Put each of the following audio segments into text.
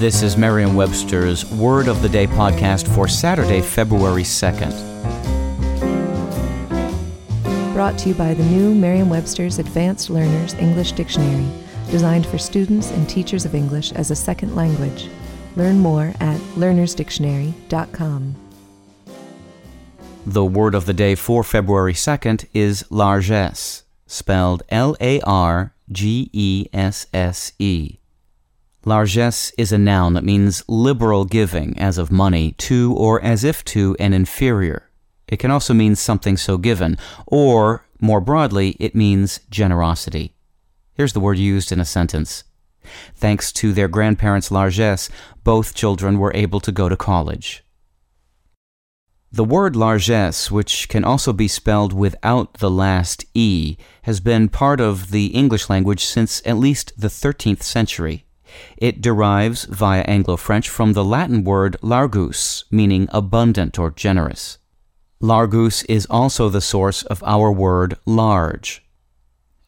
This is Merriam Webster's Word of the Day podcast for Saturday, February 2nd. Brought to you by the new Merriam Webster's Advanced Learners English Dictionary, designed for students and teachers of English as a second language. Learn more at learnersdictionary.com. The word of the day for February 2nd is largesse, spelled L A R G E S S E. Largesse is a noun that means liberal giving, as of money, to or as if to an inferior. It can also mean something so given, or, more broadly, it means generosity. Here's the word used in a sentence. Thanks to their grandparents' largesse, both children were able to go to college. The word largesse, which can also be spelled without the last E, has been part of the English language since at least the 13th century. It derives via Anglo French from the Latin word largus, meaning abundant or generous. Largus is also the source of our word large.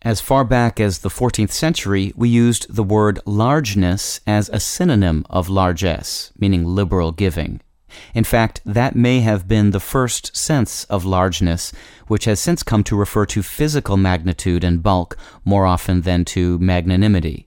As far back as the 14th century, we used the word largeness as a synonym of largesse, meaning liberal giving. In fact, that may have been the first sense of largeness, which has since come to refer to physical magnitude and bulk more often than to magnanimity.